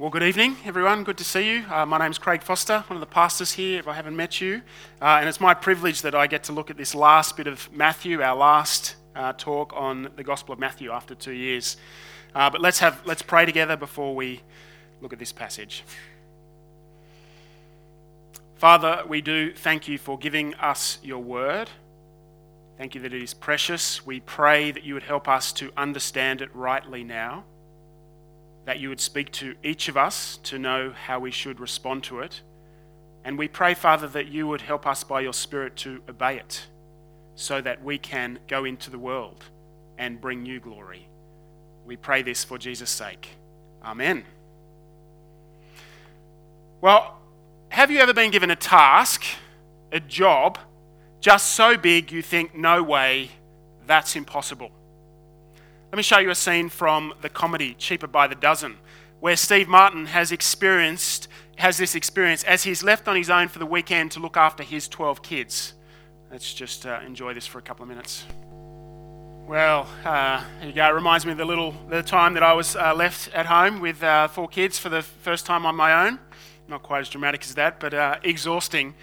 Well, good evening, everyone. Good to see you. Uh, my name's Craig Foster, one of the pastors here, if I haven't met you. Uh, and it's my privilege that I get to look at this last bit of Matthew, our last uh, talk on the Gospel of Matthew after two years. Uh, but let's, have, let's pray together before we look at this passage. Father, we do thank you for giving us your word. Thank you that it is precious. We pray that you would help us to understand it rightly now that you would speak to each of us to know how we should respond to it. And we pray, Father, that you would help us by your Spirit to obey it so that we can go into the world and bring you glory. We pray this for Jesus' sake. Amen. Well, have you ever been given a task, a job, just so big you think, no way, that's impossible? Let me show you a scene from the comedy Cheaper by the Dozen, where Steve Martin has experienced has this experience as he's left on his own for the weekend to look after his 12 kids. Let's just uh, enjoy this for a couple of minutes. Well, uh, here you go. It reminds me of the little the time that I was uh, left at home with uh, four kids for the first time on my own. Not quite as dramatic as that, but uh, exhausting.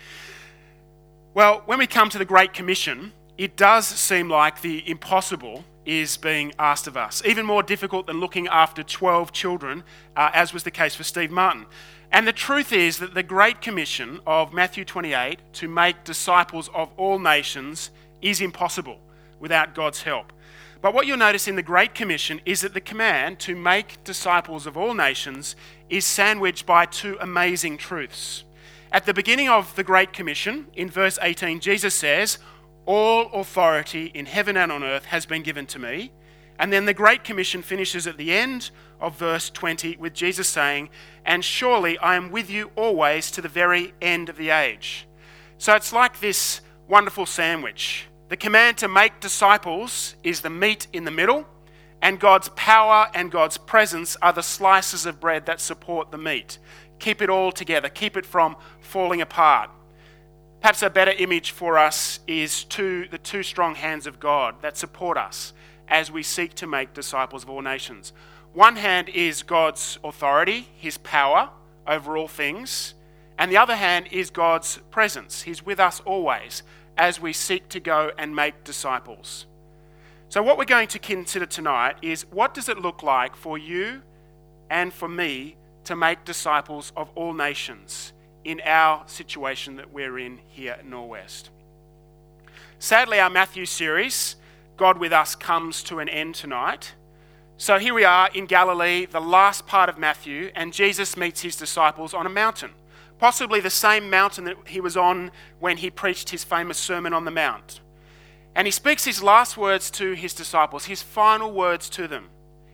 Well, when we come to the Great Commission, it does seem like the impossible is being asked of us. Even more difficult than looking after 12 children, uh, as was the case for Steve Martin. And the truth is that the Great Commission of Matthew 28 to make disciples of all nations is impossible without God's help. But what you'll notice in the Great Commission is that the command to make disciples of all nations is sandwiched by two amazing truths. At the beginning of the Great Commission, in verse 18, Jesus says, all authority in heaven and on earth has been given to me. And then the Great Commission finishes at the end of verse 20 with Jesus saying, And surely I am with you always to the very end of the age. So it's like this wonderful sandwich. The command to make disciples is the meat in the middle, and God's power and God's presence are the slices of bread that support the meat. Keep it all together, keep it from falling apart. Perhaps a better image for us is the two strong hands of God that support us as we seek to make disciples of all nations. One hand is God's authority, his power over all things, and the other hand is God's presence. He's with us always as we seek to go and make disciples. So, what we're going to consider tonight is what does it look like for you and for me to make disciples of all nations? In our situation that we're in here at Norwest. Sadly, our Matthew series, God with Us, comes to an end tonight. So here we are in Galilee, the last part of Matthew, and Jesus meets his disciples on a mountain, possibly the same mountain that he was on when he preached his famous Sermon on the Mount. And he speaks his last words to his disciples, his final words to them,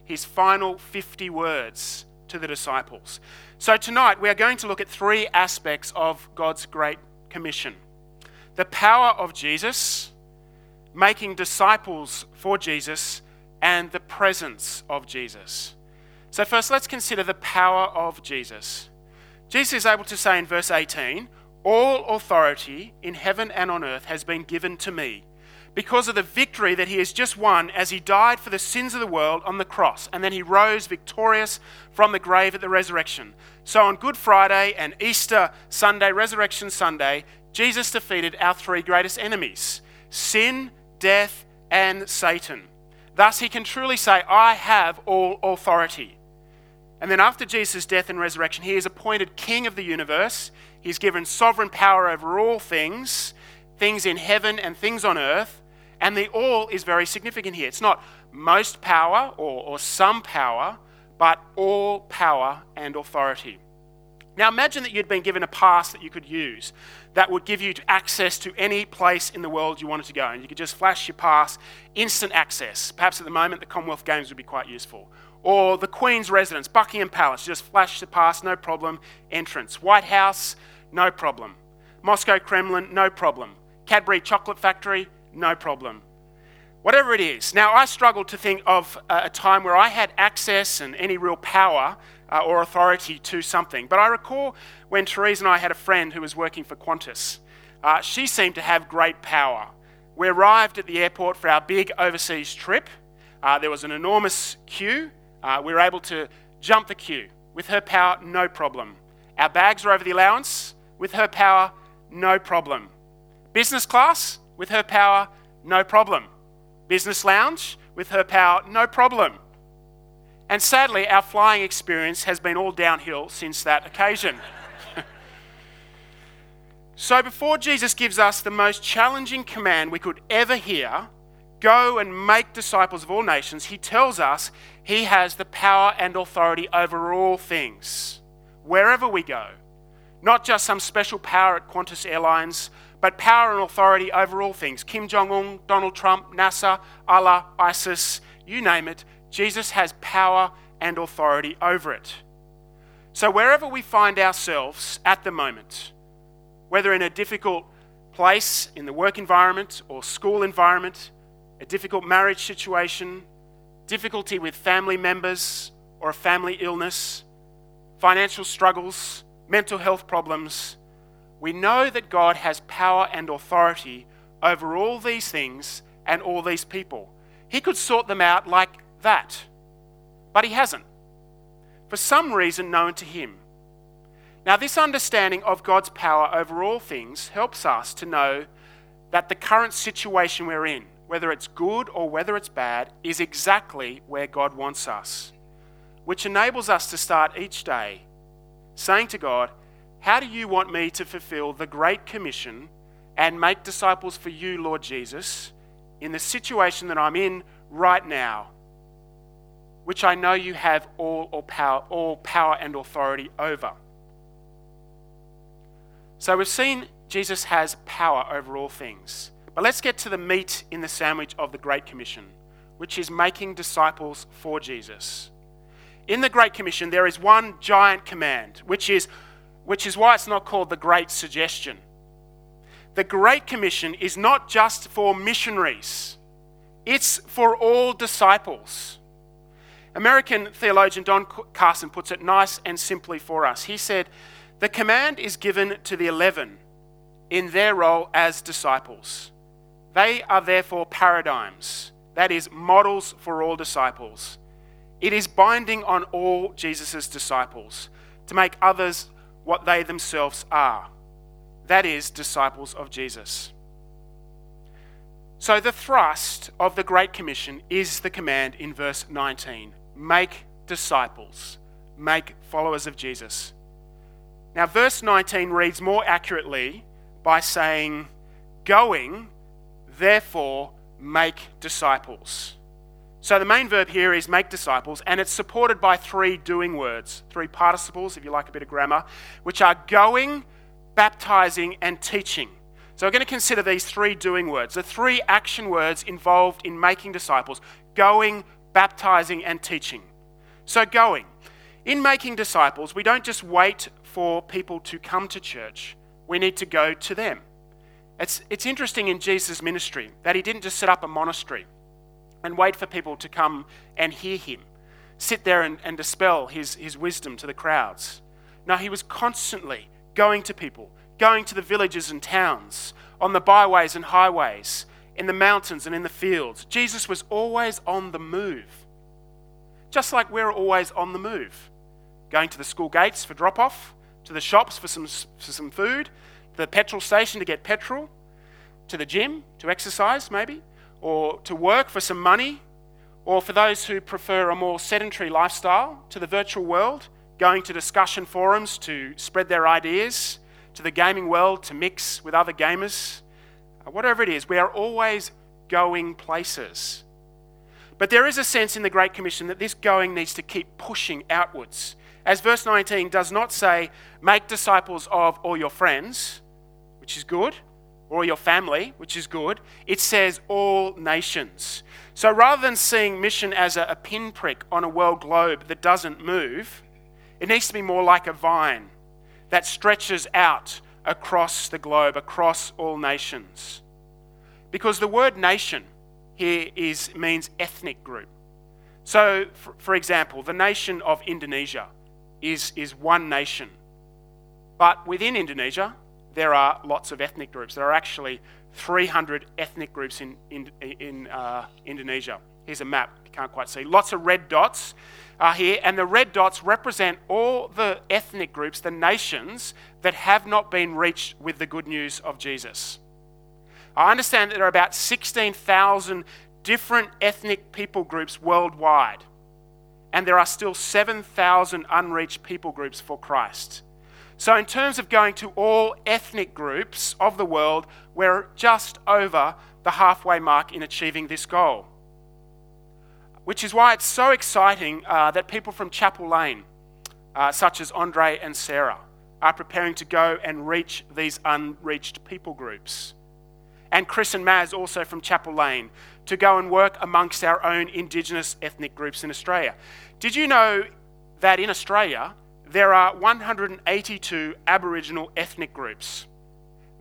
his final 50 words to the disciples. So, tonight we are going to look at three aspects of God's Great Commission the power of Jesus, making disciples for Jesus, and the presence of Jesus. So, first, let's consider the power of Jesus. Jesus is able to say in verse 18, All authority in heaven and on earth has been given to me because of the victory that he has just won as he died for the sins of the world on the cross, and then he rose victorious from the grave at the resurrection. So on Good Friday and Easter Sunday, Resurrection Sunday, Jesus defeated our three greatest enemies sin, death, and Satan. Thus, he can truly say, I have all authority. And then, after Jesus' death and resurrection, he is appointed King of the universe. He's given sovereign power over all things, things in heaven and things on earth. And the all is very significant here. It's not most power or, or some power, but all power and authority. Now imagine that you'd been given a pass that you could use that would give you access to any place in the world you wanted to go. And you could just flash your pass, instant access. Perhaps at the moment the Commonwealth Games would be quite useful. Or the Queen's residence, Buckingham Palace, just flash the pass, no problem, entrance. White House, no problem. Moscow Kremlin, no problem. Cadbury Chocolate Factory, no problem. Whatever it is. Now, I struggle to think of a time where I had access and any real power uh, or authority to something. But I recall when Therese and I had a friend who was working for Qantas. Uh, she seemed to have great power. We arrived at the airport for our big overseas trip. Uh, there was an enormous queue. Uh, we were able to jump the queue. with her power, no problem. Our bags were over the allowance, with her power, no problem. Business class, with her power, no problem. Business lounge, with her power, no problem. And sadly, our flying experience has been all downhill since that occasion. so, before Jesus gives us the most challenging command we could ever hear go and make disciples of all nations, he tells us he has the power and authority over all things, wherever we go. Not just some special power at Qantas Airlines, but power and authority over all things. Kim Jong un, Donald Trump, NASA, Allah, ISIS, you name it, Jesus has power and authority over it. So, wherever we find ourselves at the moment, whether in a difficult place in the work environment or school environment, a difficult marriage situation, difficulty with family members or a family illness, financial struggles, mental health problems, we know that God has power and authority over all these things and all these people. He could sort them out like that, but He hasn't, for some reason known to Him. Now, this understanding of God's power over all things helps us to know that the current situation we're in, whether it's good or whether it's bad, is exactly where God wants us, which enables us to start each day saying to God, How do you want me to fulfill the Great Commission and make disciples for you, Lord Jesus, in the situation that I'm in right now, which I know you have all, all, power, all power and authority over? So we've seen Jesus has power over all things. But let's get to the meat in the sandwich of the Great Commission, which is making disciples for Jesus. In the Great Commission, there is one giant command, which is, which is why it's not called the Great Suggestion. The Great Commission is not just for missionaries, it's for all disciples. American theologian Don Carson puts it nice and simply for us. He said, The command is given to the eleven in their role as disciples. They are therefore paradigms, that is, models for all disciples. It is binding on all Jesus' disciples to make others what they themselves are, that is, disciples of Jesus. So, the thrust of the Great Commission is the command in verse 19 make disciples, make followers of Jesus. Now, verse 19 reads more accurately by saying, going therefore make disciples. So the main verb here is make disciples, and it's supported by three doing words, three participles, if you like a bit of grammar, which are going, baptizing, and teaching. So we're going to consider these three doing words, the three action words involved in making disciples going, baptizing, and teaching. So, going. In making disciples, we don't just wait for people to come to church, we need to go to them. It's, it's interesting in Jesus' ministry that he didn't just set up a monastery and wait for people to come and hear him, sit there and, and dispel his, his wisdom to the crowds. No, he was constantly going to people, going to the villages and towns, on the byways and highways, in the mountains and in the fields. Jesus was always on the move, just like we're always on the move. Going to the school gates for drop off, to the shops for some, for some food, to the petrol station to get petrol, to the gym to exercise, maybe, or to work for some money, or for those who prefer a more sedentary lifestyle, to the virtual world, going to discussion forums to spread their ideas, to the gaming world to mix with other gamers. Uh, whatever it is, we are always going places. But there is a sense in the Great Commission that this going needs to keep pushing outwards. As verse 19 does not say, make disciples of all your friends, which is good, or your family, which is good. It says all nations. So rather than seeing mission as a, a pinprick on a world globe that doesn't move, it needs to be more like a vine that stretches out across the globe, across all nations. Because the word nation here is, means ethnic group. So, for, for example, the nation of Indonesia is, is one nation. But within Indonesia, there are lots of ethnic groups. There are actually 300 ethnic groups in, in, in uh, Indonesia. Here's a map, you can't quite see. Lots of red dots. are here, and the red dots represent all the ethnic groups, the nations that have not been reached with the good news of Jesus. I understand that there are about 16,000 different ethnic people groups worldwide, and there are still 7,000 unreached people groups for Christ. So, in terms of going to all ethnic groups of the world, we're just over the halfway mark in achieving this goal. Which is why it's so exciting uh, that people from Chapel Lane, uh, such as Andre and Sarah, are preparing to go and reach these unreached people groups. And Chris and Maz, also from Chapel Lane, to go and work amongst our own Indigenous ethnic groups in Australia. Did you know that in Australia there are 182 Aboriginal ethnic groups?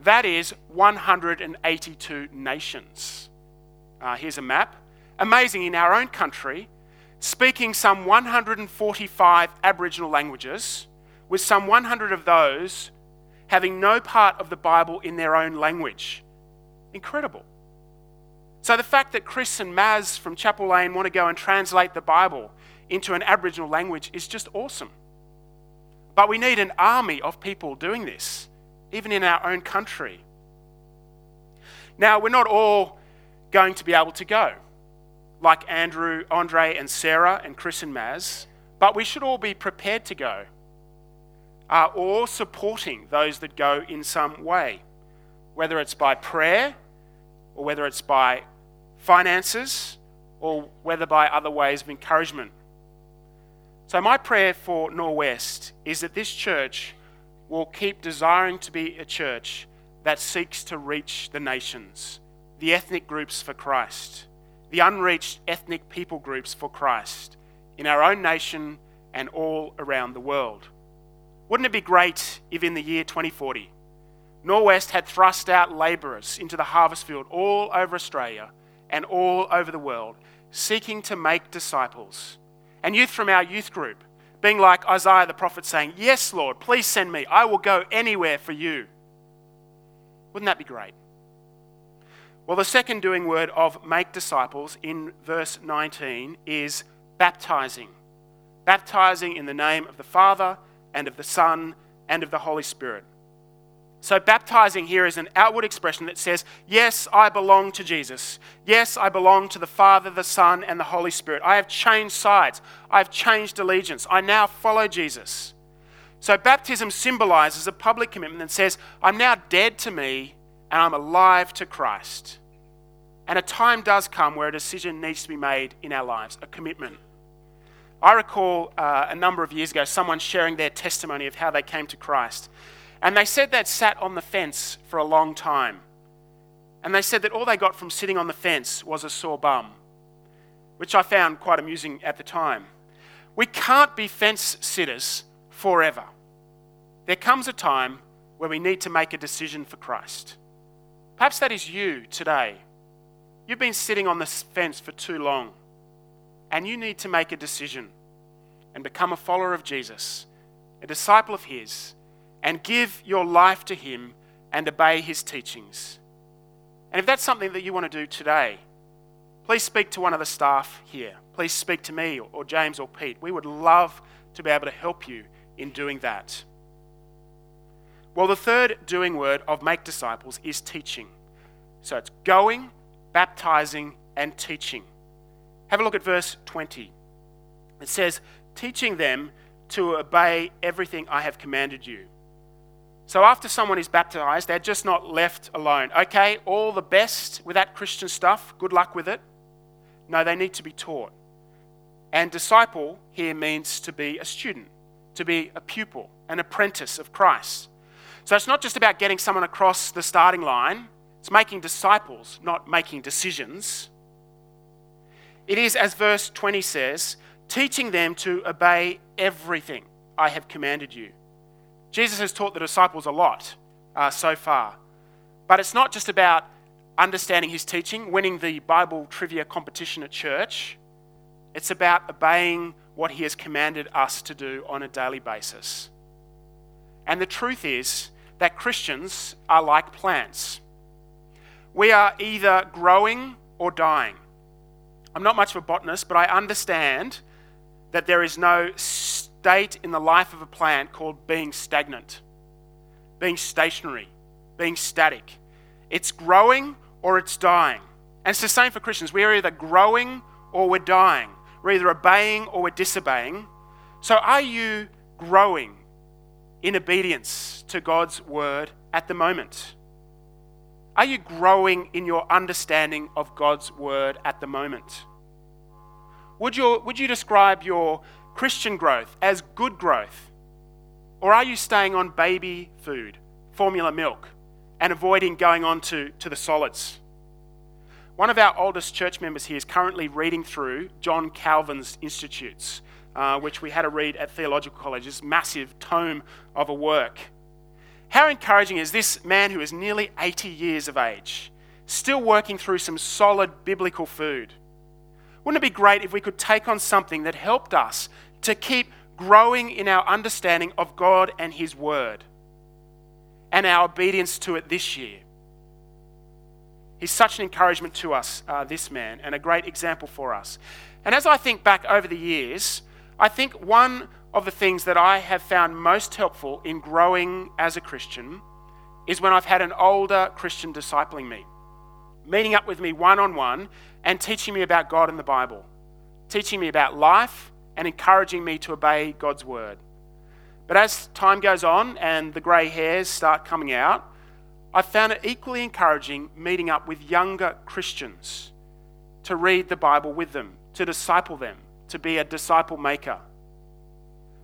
That is 182 nations. Uh, here's a map. Amazing, in our own country, speaking some 145 Aboriginal languages, with some 100 of those having no part of the Bible in their own language. Incredible. So the fact that Chris and Maz from Chapel Lane want to go and translate the Bible into an Aboriginal language is just awesome. But we need an army of people doing this even in our own country. Now, we're not all going to be able to go, like Andrew, Andre, and Sarah, and Chris and Maz, but we should all be prepared to go, uh, or supporting those that go in some way, whether it's by prayer, or whether it's by finances, or whether by other ways of encouragement. So, my prayer for Norwest is that this church will keep desiring to be a church that seeks to reach the nations, the ethnic groups for Christ, the unreached ethnic people groups for Christ in our own nation and all around the world. Wouldn't it be great if in the year 2040, Norwest had thrust out labourers into the harvest field all over Australia and all over the world, seeking to make disciples, and youth from our youth group being like Isaiah the prophet saying, Yes, Lord, please send me. I will go anywhere for you. Wouldn't that be great? Well, the second doing word of make disciples in verse 19 is baptizing. Baptizing in the name of the Father and of the Son and of the Holy Spirit. So, baptizing here is an outward expression that says, Yes, I belong to Jesus. Yes, I belong to the Father, the Son, and the Holy Spirit. I have changed sides. I have changed allegiance. I now follow Jesus. So, baptism symbolizes a public commitment that says, I'm now dead to me and I'm alive to Christ. And a time does come where a decision needs to be made in our lives, a commitment. I recall uh, a number of years ago someone sharing their testimony of how they came to Christ. And they said they'd sat on the fence for a long time. And they said that all they got from sitting on the fence was a sore bum, which I found quite amusing at the time. We can't be fence sitters forever. There comes a time where we need to make a decision for Christ. Perhaps that is you today. You've been sitting on the fence for too long, and you need to make a decision and become a follower of Jesus, a disciple of His and give your life to Him and obey His teachings. And if that's something that you want to do today, please speak to one of the staff here. Please speak to me or James or Pete. We would love to be able to help you in doing that. Well, the third doing word of make disciples is teaching. So it's going, baptizing, and teaching. Have a look at verse 20. It says, teaching them to obey everything I have commanded you. So after someone is baptized, they're just not left alone. Okay, all the best with that Christian stuff, good luck with it. No, they need to be taught. And disciple here means to be a student, to be a pupil, an apprentice of Christ. So it's not just about getting someone across the starting line, it's making disciples, not making decisions. It is, as verse 20 says, teaching them to obey everything I have commanded you. Jesus has taught the disciples a lot uh, so far. But it's not just about understanding his teaching, winning the Bible trivia competition at church. It's about obeying what he has commanded us to do on a daily basis. And the truth is that Christians are like plants. We are either growing or dying. I'm not much of a botanist, but I understand that there is no state in the life of a plant called being stagnant, being stationary, being static. It's growing or it's dying. And it's the same for Christians. We are either growing or we're dying. We're either obeying or we're disobeying. So are you growing in obedience to God's word at the moment? Are you growing in your understanding of God's word at the moment? Would, your, would you describe your Christian growth as good growth? Or are you staying on baby food, formula milk, and avoiding going on to, to the solids? One of our oldest church members here is currently reading through John Calvin's Institutes, uh, which we had to read at theological college, this massive tome of a work. How encouraging is this man who is nearly 80 years of age, still working through some solid biblical food? Wouldn't it be great if we could take on something that helped us to keep growing in our understanding of God and His Word and our obedience to it this year? He's such an encouragement to us, uh, this man, and a great example for us. And as I think back over the years, I think one of the things that I have found most helpful in growing as a Christian is when I've had an older Christian discipling me, meeting up with me one on one and teaching me about God and the Bible, teaching me about life and encouraging me to obey God's word. But as time goes on and the grey hairs start coming out, I found it equally encouraging meeting up with younger Christians to read the Bible with them, to disciple them, to be a disciple maker.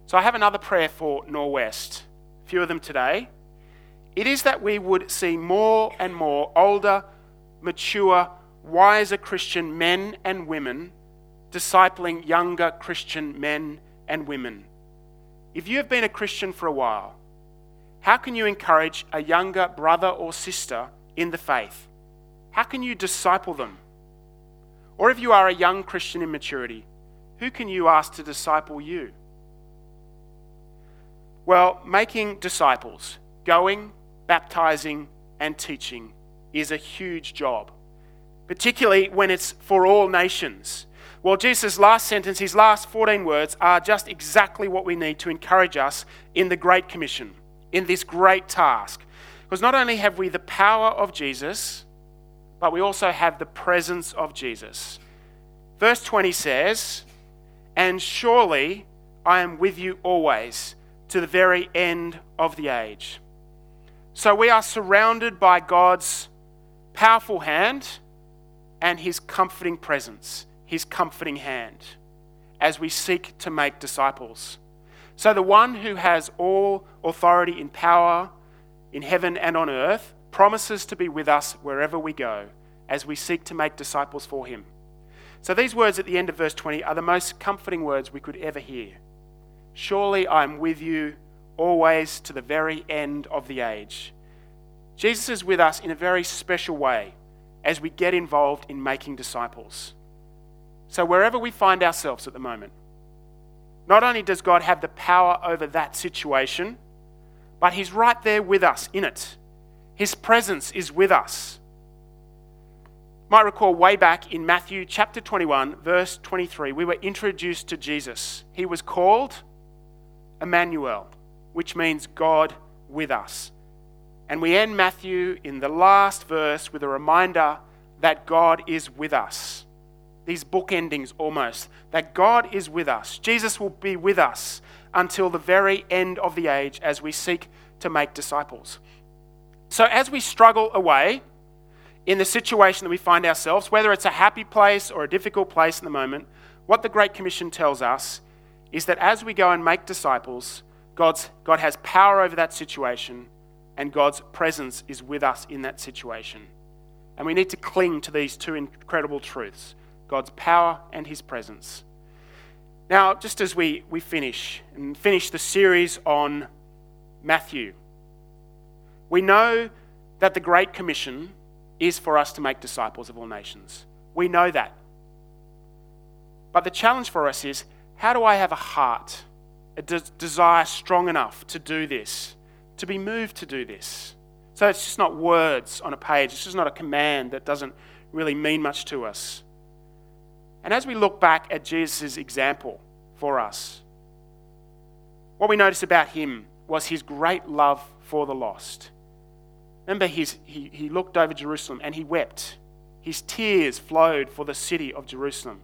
So I have another prayer for Norwest, a few of them today. It is that we would see more and more older, mature, wiser Christian men and women discipling younger Christian men and women. If you have been a Christian for a while, how can you encourage a younger brother or sister in the faith? How can you disciple them? Or if you are a young Christian in maturity, who can you ask to disciple you? Well, making disciples, going, baptizing, and teaching is a huge job, particularly when it's for all nations. Well, Jesus' last sentence, his last 14 words, are just exactly what we need to encourage us in the Great Commission in this great task. Because not only have we the power of Jesus, but we also have the presence of Jesus. Verse 20 says, And surely I am with you always to the very end of the age. So we are surrounded by God's powerful hand and his comforting presence, his comforting hand, as we seek to make disciples. So the one who has all authority in power in heaven and on earth promises to be with us wherever we go as we seek to make disciples for him. So these words at the end of verse 20 are the most comforting words we could ever hear. Surely I am with you always to the very end of the age. Jesus is with us in a very special way as we get involved in making disciples. So, wherever we find ourselves at the moment, not only does God have the power over that situation, but He's right there with us in it. His presence is with us. You might recall way back in Matthew chapter 21, verse 23, we were introduced to Jesus. He was called Emmanuel, which means God with us. And we end Matthew in the last verse with a reminder that God is with us these book endings almost, that God is with us. Jesus will be with us until the very end of the age as we seek to make disciples. So, as we struggle away in the situation that we find ourselves, whether it's a happy place or a difficult place in the moment, what the Great Commission tells us is that as we go and make disciples, God's, God has power over that situation and God's presence is with us in that situation. And we need to cling to these two incredible truths God's power and his presence. Now, just as we, we finish and finish the series on Matthew, we know that the Great Commission is for us to make disciples of all nations. We know that. But the challenge for us is how do I have a heart, a de- desire strong enough to do this, to be moved to do this? So it's just not words on a page, it's just not a command that doesn't really mean much to us. And as we look back at Jesus' example for us. What we notice about him was his great love for the lost. Remember, he, he looked over Jerusalem and he wept. His tears flowed for the city of Jerusalem.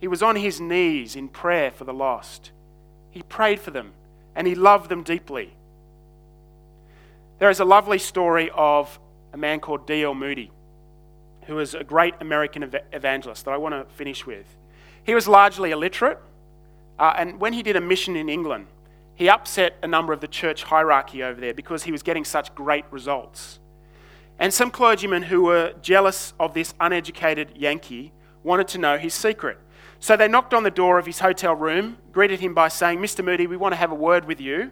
He was on his knees in prayer for the lost. He prayed for them and he loved them deeply. There is a lovely story of a man called D.L. Moody, who was a great American ev- evangelist that I want to finish with. He was largely illiterate, uh, and when he did a mission in England, he upset a number of the church hierarchy over there because he was getting such great results. And some clergymen who were jealous of this uneducated Yankee wanted to know his secret. So they knocked on the door of his hotel room, greeted him by saying, Mr. Moody, we want to have a word with you.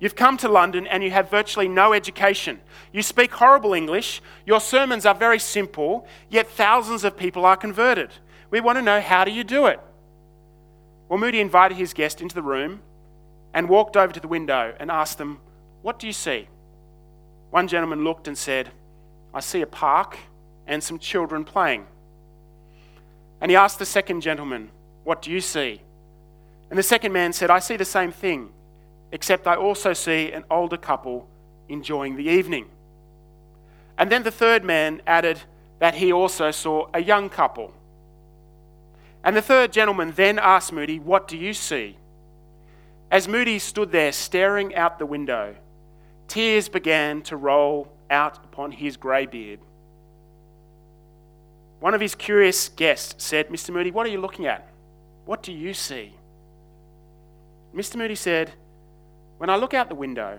You've come to London and you have virtually no education. You speak horrible English. Your sermons are very simple, yet thousands of people are converted. We want to know how do you do it? Well, Moody invited his guest into the room and walked over to the window and asked them, What do you see? One gentleman looked and said, I see a park and some children playing. And he asked the second gentleman, What do you see? And the second man said, I see the same thing, except I also see an older couple enjoying the evening. And then the third man added that he also saw a young couple. And the third gentleman then asked Moody, What do you see? As Moody stood there staring out the window, tears began to roll out upon his grey beard. One of his curious guests said, Mr. Moody, what are you looking at? What do you see? Mr. Moody said, When I look out the window,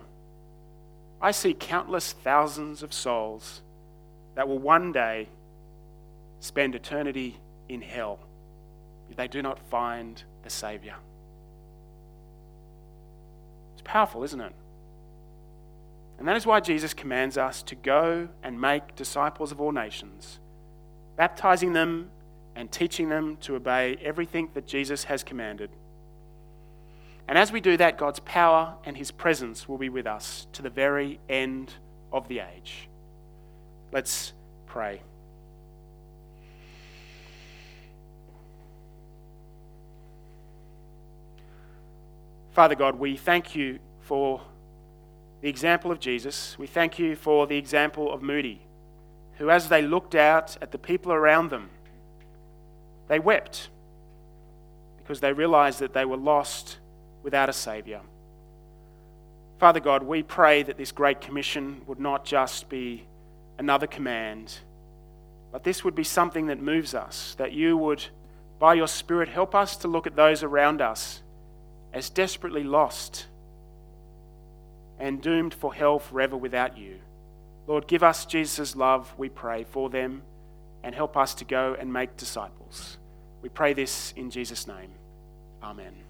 I see countless thousands of souls that will one day spend eternity in hell if they do not find the Saviour. It's powerful, isn't it? And that is why Jesus commands us to go and make disciples of all nations, baptizing them and teaching them to obey everything that Jesus has commanded. And as we do that, God's power and his presence will be with us to the very end of the age. Let's pray. Father God, we thank you for the example of Jesus. We thank you for the example of Moody, who, as they looked out at the people around them, they wept because they realized that they were lost without a Saviour. Father God, we pray that this Great Commission would not just be another command, but this would be something that moves us, that you would, by your Spirit, help us to look at those around us as desperately lost and doomed for hell forever without you. Lord, give us Jesus' love, we pray, for them and help us to go and make disciples. We pray this in Jesus' name. Amen.